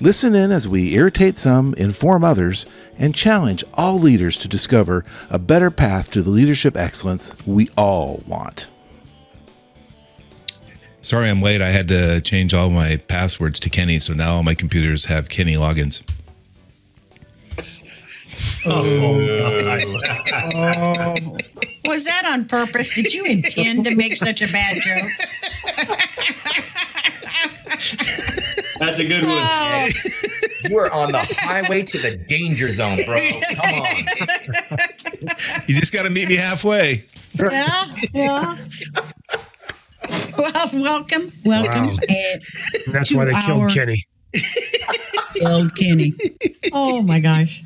Listen in as we irritate some, inform others, and challenge all leaders to discover a better path to the leadership excellence we all want. Sorry I'm late. I had to change all my passwords to Kenny, so now all my computers have Kenny logins. Oh, oh, oh, oh Was that on purpose? Did you intend to make such a bad joke? That's a good one. Oh, You are on the highway to the danger zone, bro. Come on. You just got to meet me halfway. yeah, yeah. Well, welcome, welcome. Wow. Uh, That's why they our- killed Kenny. killed Kenny. Oh my gosh.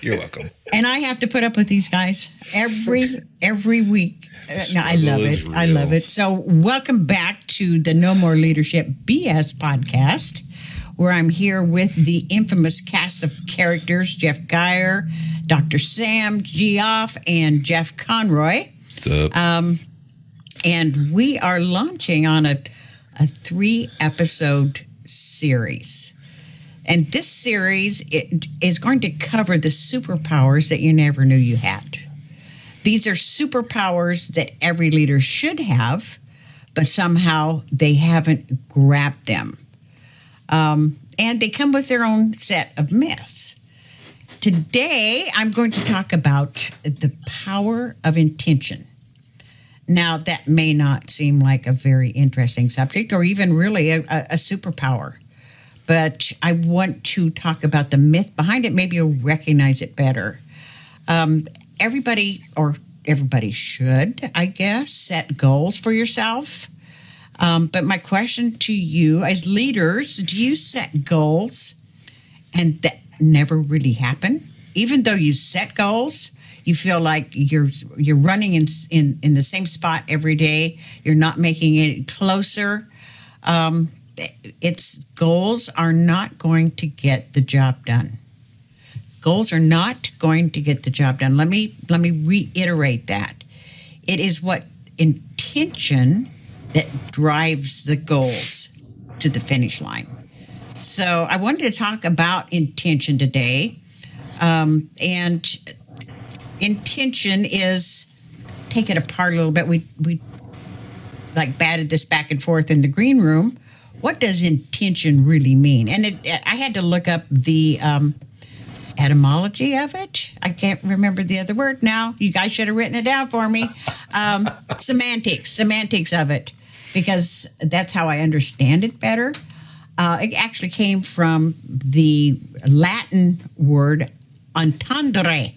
You're welcome. And I have to put up with these guys every every week. No, I love it. I love it. So, welcome back to the No More Leadership BS podcast, where I'm here with the infamous cast of characters: Jeff Geier, Dr. Sam Geoff, and Jeff Conroy. What's up? Um, and we are launching on a, a three episode series. And this series is going to cover the superpowers that you never knew you had. These are superpowers that every leader should have, but somehow they haven't grabbed them. Um, and they come with their own set of myths. Today, I'm going to talk about the power of intention. Now, that may not seem like a very interesting subject or even really a, a superpower, but I want to talk about the myth behind it. Maybe you'll recognize it better. Um, everybody, or everybody should, I guess, set goals for yourself. Um, but my question to you as leaders do you set goals and that never really happen? Even though you set goals, you feel like you're you're running in in, in the same spot every day. You're not making it closer. Um, it's goals are not going to get the job done. Goals are not going to get the job done. Let me let me reiterate that. It is what intention that drives the goals to the finish line. So I wanted to talk about intention today. Um, and intention is take it apart a little bit. We we like batted this back and forth in the green room. What does intention really mean? And it, I had to look up the um, etymology of it. I can't remember the other word now. You guys should have written it down for me. Um, semantics, semantics of it, because that's how I understand it better. Uh, it actually came from the Latin word entendre.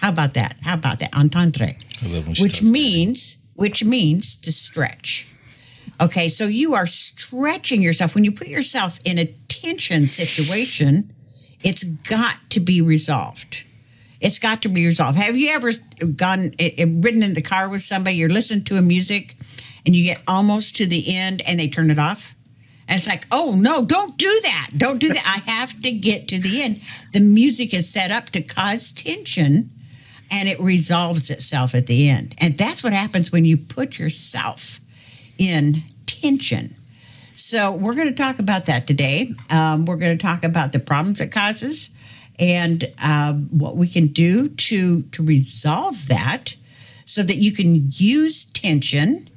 How about that? How about that? Entendre I love when she which means which means to stretch. Okay, so you are stretching yourself when you put yourself in a tension situation. It's got to be resolved. It's got to be resolved. Have you ever gone eh, eh, ridden in the car with somebody? You're listening to a music, and you get almost to the end, and they turn it off. And it's like, oh no, don't do that. Don't do that. I have to get to the end. The music is set up to cause tension and it resolves itself at the end. And that's what happens when you put yourself in tension. So we're going to talk about that today. Um, we're going to talk about the problems it causes and um, what we can do to to resolve that, so that you can use tension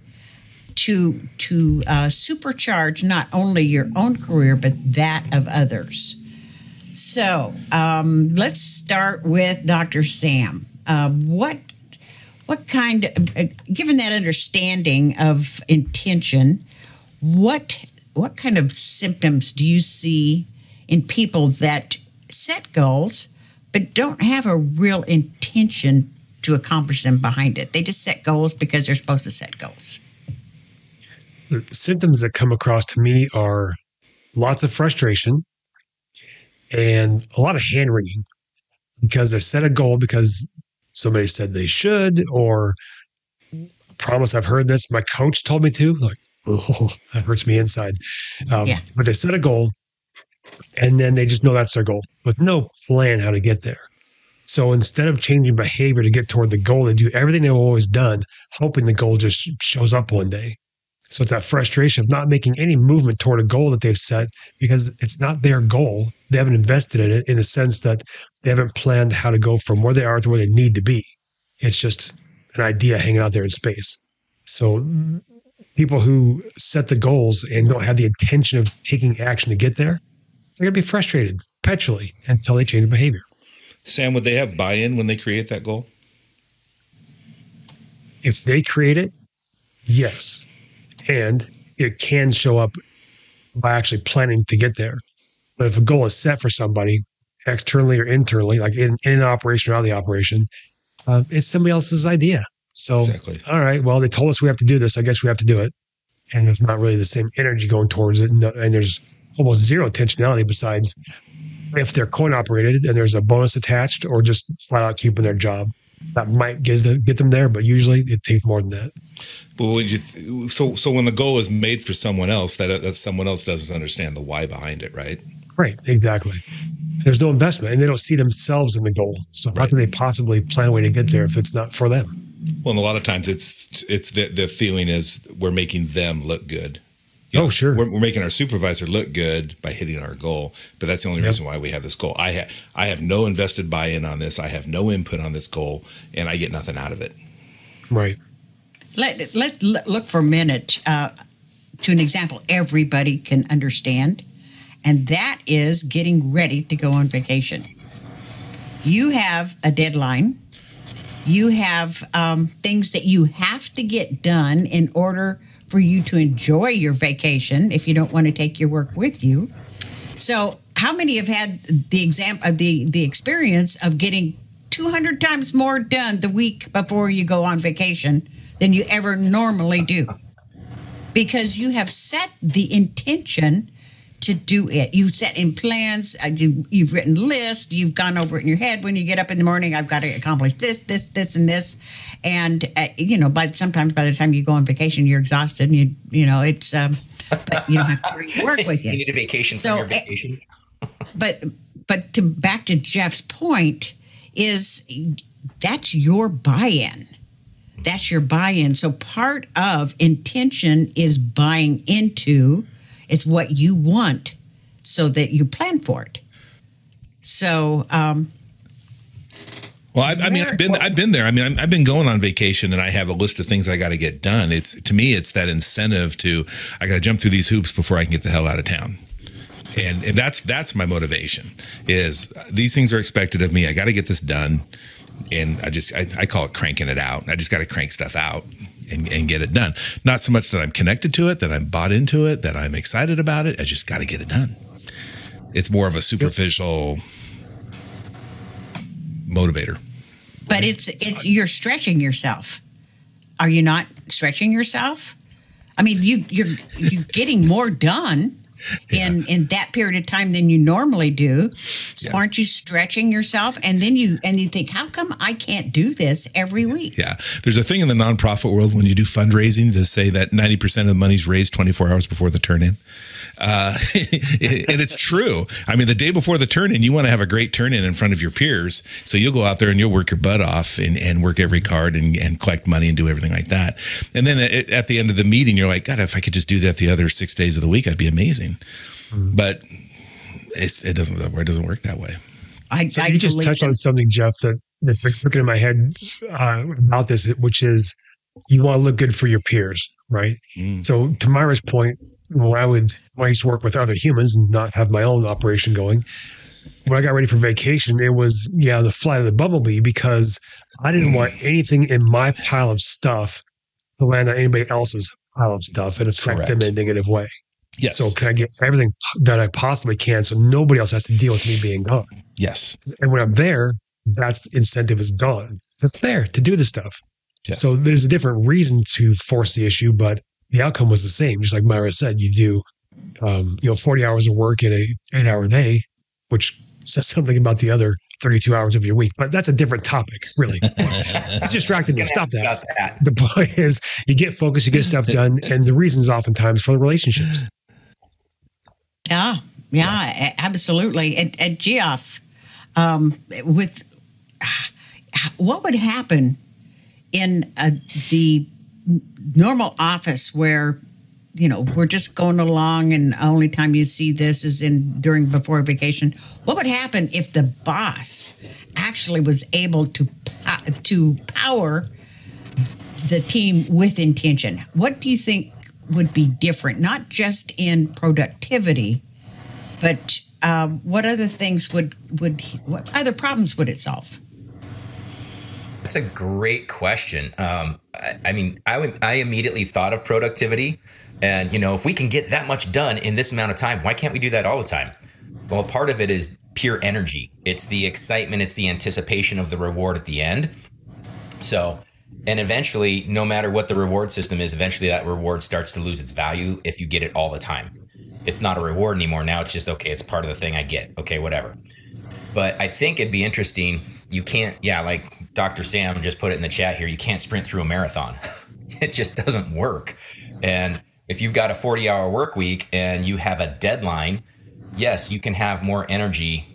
to to uh, supercharge not only your own career but that of others. So um, let's start with Dr. Sam. Uh, what what kind of, uh, given that understanding of intention, what what kind of symptoms do you see in people that set goals but don't have a real intention to accomplish them behind it? They just set goals because they're supposed to set goals. The symptoms that come across to me are lots of frustration and a lot of hand wringing. because they set a goal because somebody said they should or promise I've heard this. My coach told me to. Like, oh, that hurts me inside. Um, Yeah. But they set a goal and then they just know that's their goal with no plan how to get there. So instead of changing behavior to get toward the goal, they do everything they've always done, hoping the goal just shows up one day. So it's that frustration of not making any movement toward a goal that they've set because it's not their goal. They haven't invested in it in the sense that they haven't planned how to go from where they are to where they need to be. It's just an idea hanging out there in space. So people who set the goals and don't have the intention of taking action to get there, they're going to be frustrated perpetually until they change behavior. Sam, would they have buy-in when they create that goal? If they create it, yes. And it can show up by actually planning to get there. But if a goal is set for somebody externally or internally, like in, in operation or out of the operation, uh, it's somebody else's idea. So, Exactly. all right, well, they told us we have to do this. I guess we have to do it. And it's not really the same energy going towards it. And, and there's almost zero intentionality besides if they're coin operated and there's a bonus attached or just flat out keeping their job. That might get them, get them there, but usually it takes more than that. But would you th- so so when the goal is made for someone else, that that someone else doesn't understand the why behind it, right? Right, exactly. There's no investment and they don't see themselves in the goal. So how can they possibly plan a way to get there if it's not for them? Well, and a lot of times it's it's the the feeling is we're making them look good. Oh, sure. We're, we're making our supervisor look good by hitting our goal, but that's the only Yep. reason why we have this goal. I have I have no invested buy-in on this. I have no input on this goal, and I get nothing out of it. Right. Let, let, let- look for a minute uh, to an example everybody can understand, and that is getting ready to go on vacation. You have a deadline. You have um, things that you have to get done in order for you to enjoy your vacation. If you don't want to take your work with you, so how many have had the exam uh, the the experience of getting 200 times more done the week before you go on vacation than you ever normally do? Because you have set the intention to do it. You set in plans, uh, you, you've written lists, you've gone over it in your head when you get up in the morning. I've got to accomplish this, this, this, and this. And, uh, you know, but sometimes by the time you go on vacation, you're exhausted and you, you know, it's, um, but you don't have to work with You you need a vacation So, your eh, vacation. but but to back to Jeff's point is that's your buy-in. That's your buy-in. So part of intention is buying into it's what you want so that you plan for it. So um Well, I, I mean, I've been I've been there. I mean, I'm, I've been going on vacation, and I have a list of things I got to get done. It's to me, it's that incentive to I got to jump through these hoops before I can get the hell out of town. And, and that's that's my motivation is these things are expected of me. I got to get this done, and I just I, I call it cranking it out. I just got to crank stuff out and, and get it done. Not so much that I'm connected to it, that I'm bought into it, that I'm excited about it. I just got to get it done. It's more of a superficial motivator. but it's it's you're stretching yourself. Are you not stretching yourself? I mean, you you're you're getting more done in in that period of time than you normally do. So Yeah. aren't you stretching yourself? And then you and you think, how come I can't do this every week? Yeah. There's a thing in the nonprofit world when you do fundraising to say that 90% of the money's raised 24 hours before the turn in. Uh, and it's true. I mean, the day before the turn in, you want to have a great turn in in front of your peers. So you'll go out there and you'll work your butt off and, and work every card and, and collect money and do everything like that. And then at, at the end of the meeting, you're like, God, if I could just do that the other six days of the week, I'd be amazing. But it's, it doesn't, it doesn't work that way. I, So I you just touched that- on something, Jeff, that that's looking in my head uh, about this, which is you want to look good for your peers, right? Mm. So to Myra's point, when I would when I used to work with other humans and not have my own operation going, when I got ready for vacation, it was yeah the flight of the bumblebee because I didn't want anything in my pile of stuff to land on anybody else's pile of stuff and affect them in a negative way. Yes. So can I get everything that I possibly can so nobody else has to deal with me being gone? yes. And when I'm there, that's incentive is gone. It's there to do the stuff. Yes. So there's a different reason to force the issue, but the outcome was the same. Just like Myra said, you do, um, you know, 40 hours of work in a eight hour day, which says something about the other 32 hours of your week. But that's a different topic, really. it's distracting me. Stop that. That. The point is, you get focused, you get stuff done, and the reasons oftentimes for the relationships. Yeah, yeah, a- absolutely. And, and Geoff, um, with what would happen in uh the normal office where you know we're just going along and the only time you see this is in during before vacation what would happen if the boss actually was able to to power the team with intention? What do you think would be different not just in productivity but uh, what other things would would what other problems would it solve That's a great question. Um, I, I mean, I would, I immediately thought of productivity, and you know, if we can get that much done in this amount of time, why can't we do that all the time? Well, part of it is pure energy. It's the excitement. It's the anticipation of the reward at the end. So, and eventually, no matter what the reward system is, eventually that reward starts to lose its value if you get it all the time. It's not a reward anymore. Now it's just okay. It's part of the thing I get. Okay, whatever. But I think it'd be interesting. You can't, yeah, like Dr. Sam just put it in the chat here. You can't sprint through a marathon. it just doesn't work. And if you've got a 40 hour work week and you have a deadline, yes, you can have more energy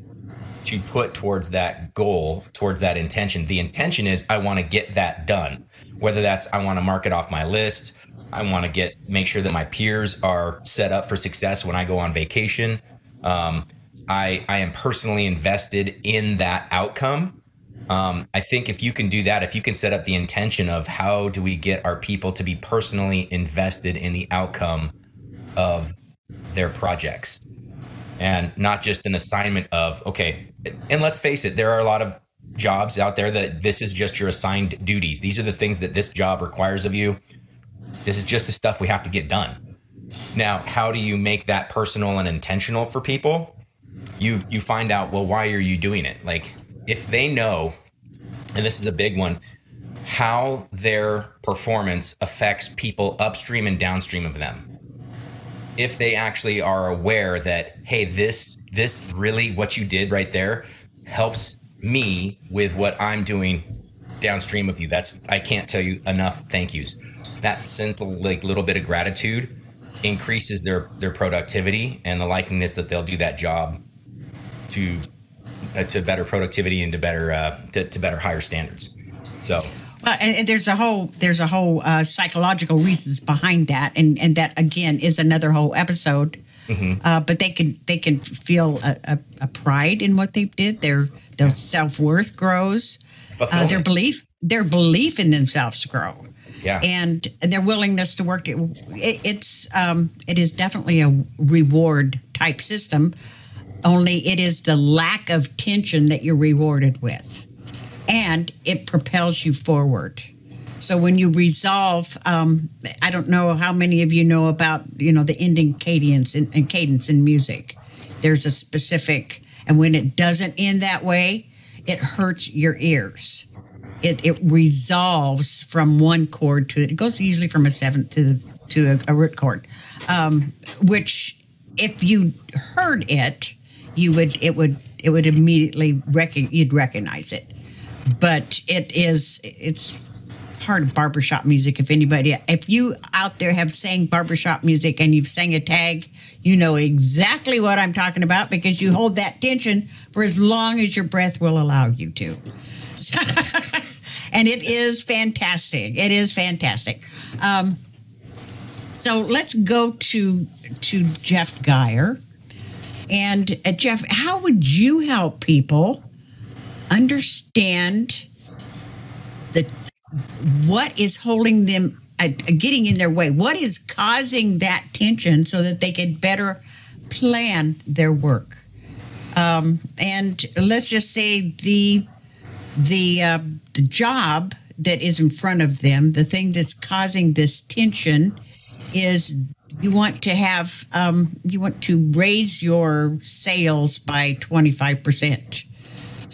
to put towards that goal, towards that intention. The intention is I want to get that done. Whether that's I want to mark it off my list, I want to get make sure that my peers are set up for success when I go on vacation. Um, I I am personally invested in that outcome. Um, I think if you can do that, if you can set up the intention of how do we get our people to be personally invested in the outcome of their projects, and not just an assignment of okay. And let's face it, there are a lot of jobs out there that this is just your assigned duties. These are the things that this job requires of you. This is just the stuff we have to get done. Now, how do you make that personal and intentional for people? You you find out well why are you doing it? Like if they know and this is a big one how their performance affects people upstream and downstream of them if they actually are aware that hey this this really what you did right there helps me with what i'm doing downstream of you. That's i can't tell you enough thank yous. That simple like little bit of gratitude increases their their productivity and the likeliness that they'll do that job to uh, to better productivity and to better uh, to, to better higher standards. So Well, and, and there's a whole there's a whole uh, psychological reasons behind that, and and that again is another whole episode. Uh, but they can they can feel a, a, a pride in what they did. Their their self worth grows. Uh, their belief their belief in themselves grow. yeah and their willingness to work. It, it's um, it is definitely a reward type system. Only it is the lack of tension that you're rewarded with, and it propels you forward. So when you resolve, um, I don't know how many of you know about you know the ending cadence and, cadence in music. There's a specific, and when it doesn't end that way, it hurts your ears it, it resolves from one chord to it goes usually from a seventh to to a, a root chord, um, which if you heard it, you would it would it would immediately rec- you'd recognize it. But it is it's part of barbershop music. If anybody, if you out there have sang barbershop music and you've sang a tag, you know exactly what I'm talking about because you hold that tension for as long as your breath will allow you to and it is fantastic. It is fantastic. Um, so let's go to to Jeff Geier, and uh, Jeff, how would you help people understand the what is holding them uh, getting in their way? What is causing that tension so that they can better plan their work? Um, and let's just say the the uh, the job that is in front of them, the thing that's causing this tension, is you want to have um, you want to raise your sales by twenty five percent.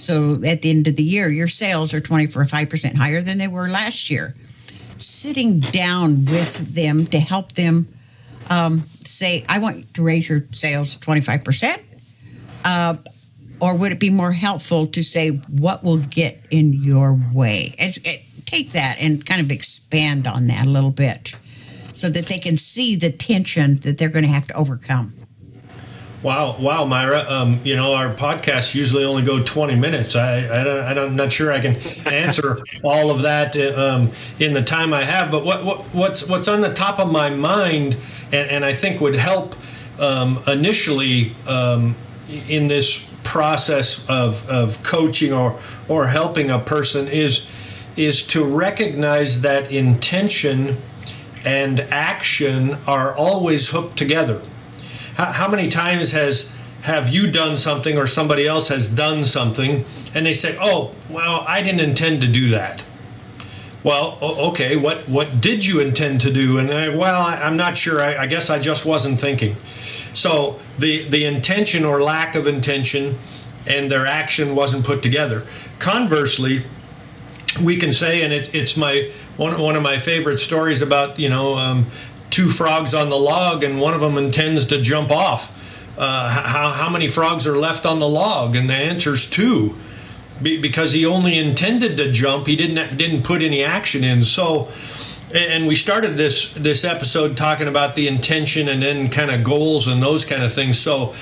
So at the end of the year, your sales are twenty five percent higher than they were last year. Sitting down with them to help them um, say, "I want to raise your sales twenty five percent." or would it be more helpful to say what will get in your way? As, eh, take that and kind of expand on that a little bit so that they can see the tension that they're going to have to overcome. Wow, wow, Myra. Um, you know, our podcasts usually only go 20 minutes. I, I don't, I don't, I'm not sure I can answer all of that uh, um, in the time I have. But what, what, what's, what's on the top of my mind, and, and I think would help um, initially um, in this process of, of coaching or, or helping a person is, is to recognize that intention and action are always hooked together how, how many times has have you done something or somebody else has done something and they say, "Oh, well, I didn't intend to do that." Well, okay, what what did you intend to do? And I, well, I, am not sure. I, I guess I just wasn't thinking. So the the intention or lack of intention and their action wasn't put together. Conversely, we can say, and it, it's my one one of my favorite stories about you know um, two frogs on the log and one of them intends to jump off. Uh, how, how many frogs are left on the log? And the answer is two, Be, because he only intended to jump. He didn't didn't put any action in. So, and we started this this episode talking about the intention and then kind of goals and those kind of things. So,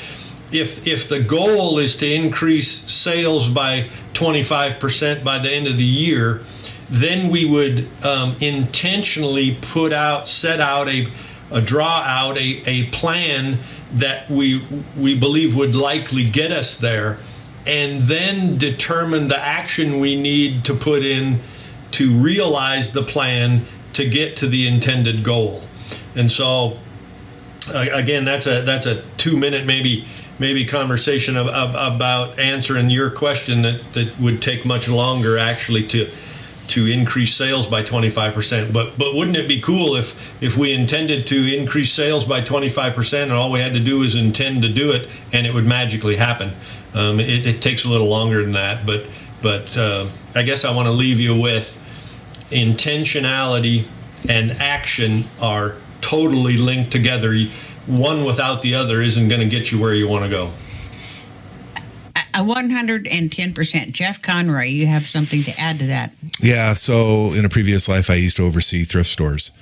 if if the goal is to increase sales by 25% by the end of the year, then we would um, intentionally put out, set out a, a draw out a, a plan that we we believe would likely get us there, and then determine the action we need to put in to realize the plan to get to the intended goal. And so, again, that's a that's a two minute maybe maybe conversation of, of, about answering your question that, that would take much longer actually to to increase sales by 25%. But but wouldn't it be cool if if we intended to increase sales by 25% and all we had to do is intend to do it and it would magically happen? Um, it, it, takes a little longer than that, but but uh, I guess I want to leave you with intentionality and action are totally linked together. One without the other isn't going to get you where you want to go. A 110%. Jeff Conroy, you have something to add to that. Yeah. So in a previous life, I used to oversee thrift stores.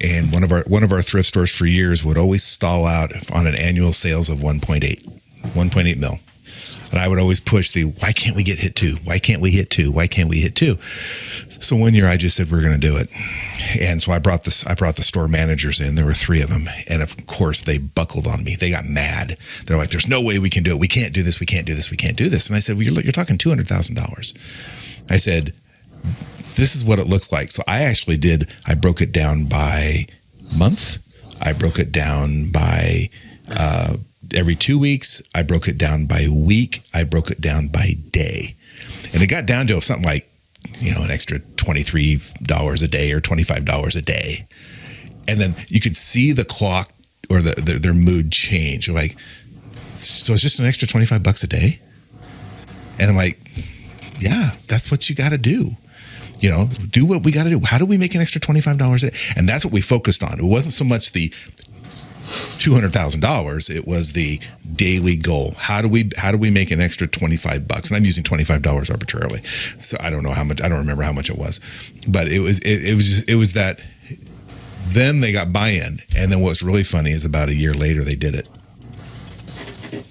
And one of our one of our thrift stores for years would always stall out on an annual sales of 1.8, 1.8 mil. And I would always push the why can't we get hit two? Why can't we hit two? Why can't we hit two? So one year I just said we're going to do it, and so I brought this. I brought the store managers in. There were three of them, and of course they buckled on me. They got mad. They're like, "There's no way we can do it. We can't do this. We can't do this. We can't do this." And I said, "Well, you're, you're talking two hundred thousand dollars." I said, "This is what it looks like." So I actually did. I broke it down by month. I broke it down by. Uh, every two weeks. I broke it down by week. I broke it down by day. And it got down to something like you know, an extra $23 a day or $25 a day. And then you could see the clock or the, the their mood change. like, so it's just an extra 25 bucks a day? And I'm like, yeah, that's what you got to do. You know, do what we got to do. How do we make an extra $25 a day? And that's what we focused on. It wasn't so much the two hundred thousand dollars. It was the daily goal. How do we how do we make an extra twenty five bucks? And I'm using twenty five dollars arbitrarily, so I don't know how much. I don't remember how much it was, but it was it, it was just, it was that. Then they got buy in, and then what's really funny is about a year later they did it.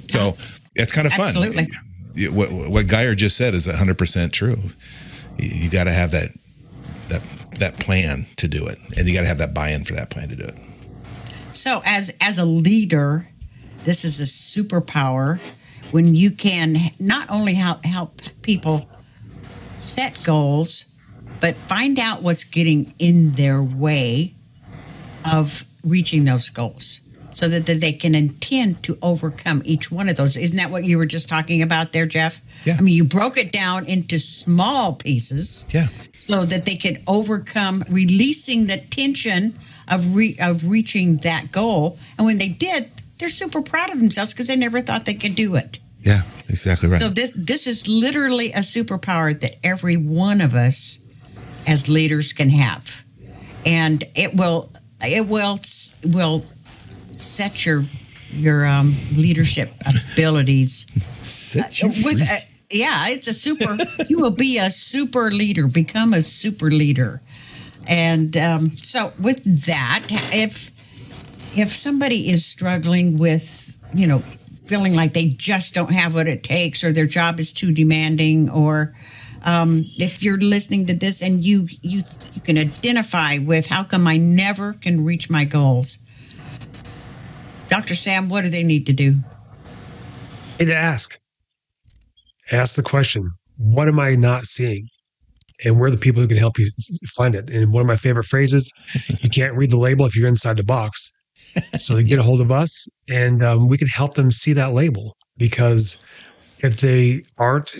So it's kind of fun. Absolutely. What what Geier just said is hundred percent true. You, you got to have that that that plan to do it, and you got to have that buy in for that plan to do it. So, as as a leader, this is a superpower when you can not only help help people set goals, but find out what's getting in their way of reaching those goals so that, that they can intend to overcome each one of those. Isn't that what you were just talking about there, Jeff? Yeah. I mean, you broke it down into small pieces. Yeah. So that they could overcome releasing the tension of re- of reaching that goal. And when they did, they're super proud of themselves because they never thought they could do it. Yeah, exactly right. So this this is literally a superpower that every one of us as leaders can have. And it will it will will set your your um, leadership abilities. Set you With uh, yeah, it's a super. you will be a super leader. Become a super leader. And um, so, with that, if if somebody is struggling with, you know, feeling like they just don't have what it takes, or their job is too demanding, or um, if you're listening to this and you you you can identify with how come I never can reach my goals, Dr. Sam, what do they need to do? And ask. Ask the question, what am I not seeing? And where are the people who can help you find it? And one of my favorite phrases, you can't read the label if you're inside the box. So they get a hold of us and um, we can help them see that label because if they aren't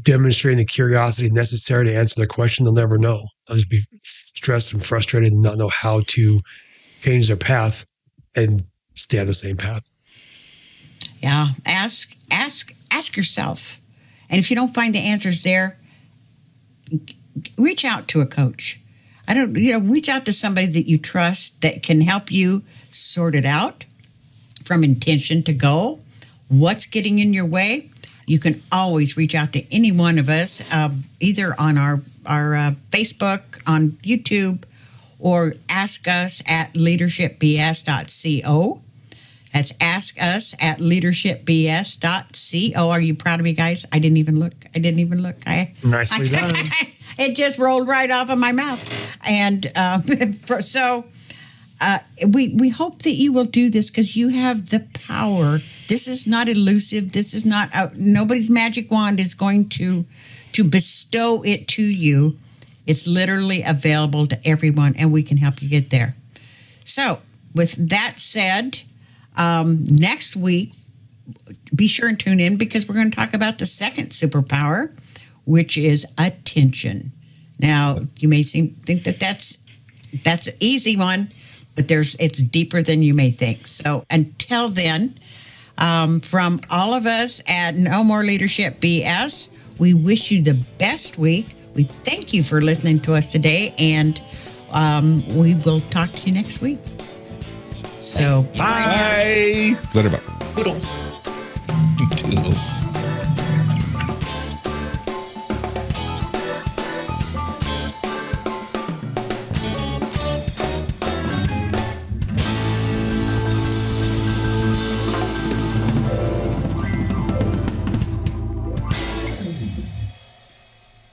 demonstrating the curiosity necessary to answer their question, they'll never know. They'll just be stressed and frustrated and not know how to change their path and stay on the same path. Yeah, ask ask ask yourself. And if you don't find the answers there, reach out to a coach. I don't you know, reach out to somebody that you trust that can help you sort it out from intention to goal. What's getting in your way? You can always reach out to any one of us, uh, either on our our uh, Facebook, on YouTube, or ask us at leadershipbs.co. That's ask us at leadershipbs.co. Are you proud of me, guys? I didn't even look. I didn't even look. I Nicely done. it just rolled right off of my mouth. And um, for, so uh, we we hope that you will do this because you have the power. This is not elusive. This is not uh, nobody's magic wand is going to to bestow it to you. It's literally available to everyone, and we can help you get there. So, with that said, um, next week, be sure and tune in because we're going to talk about the second superpower, which is attention. Now, you may seem, think that that's that's an easy one, but there's it's deeper than you may think. So, until then, um, from all of us at No More Leadership BS, we wish you the best week. We thank you for listening to us today, and um, we will talk to you next week. So, bye. Bye. Later, bye. Poodles. Toodles.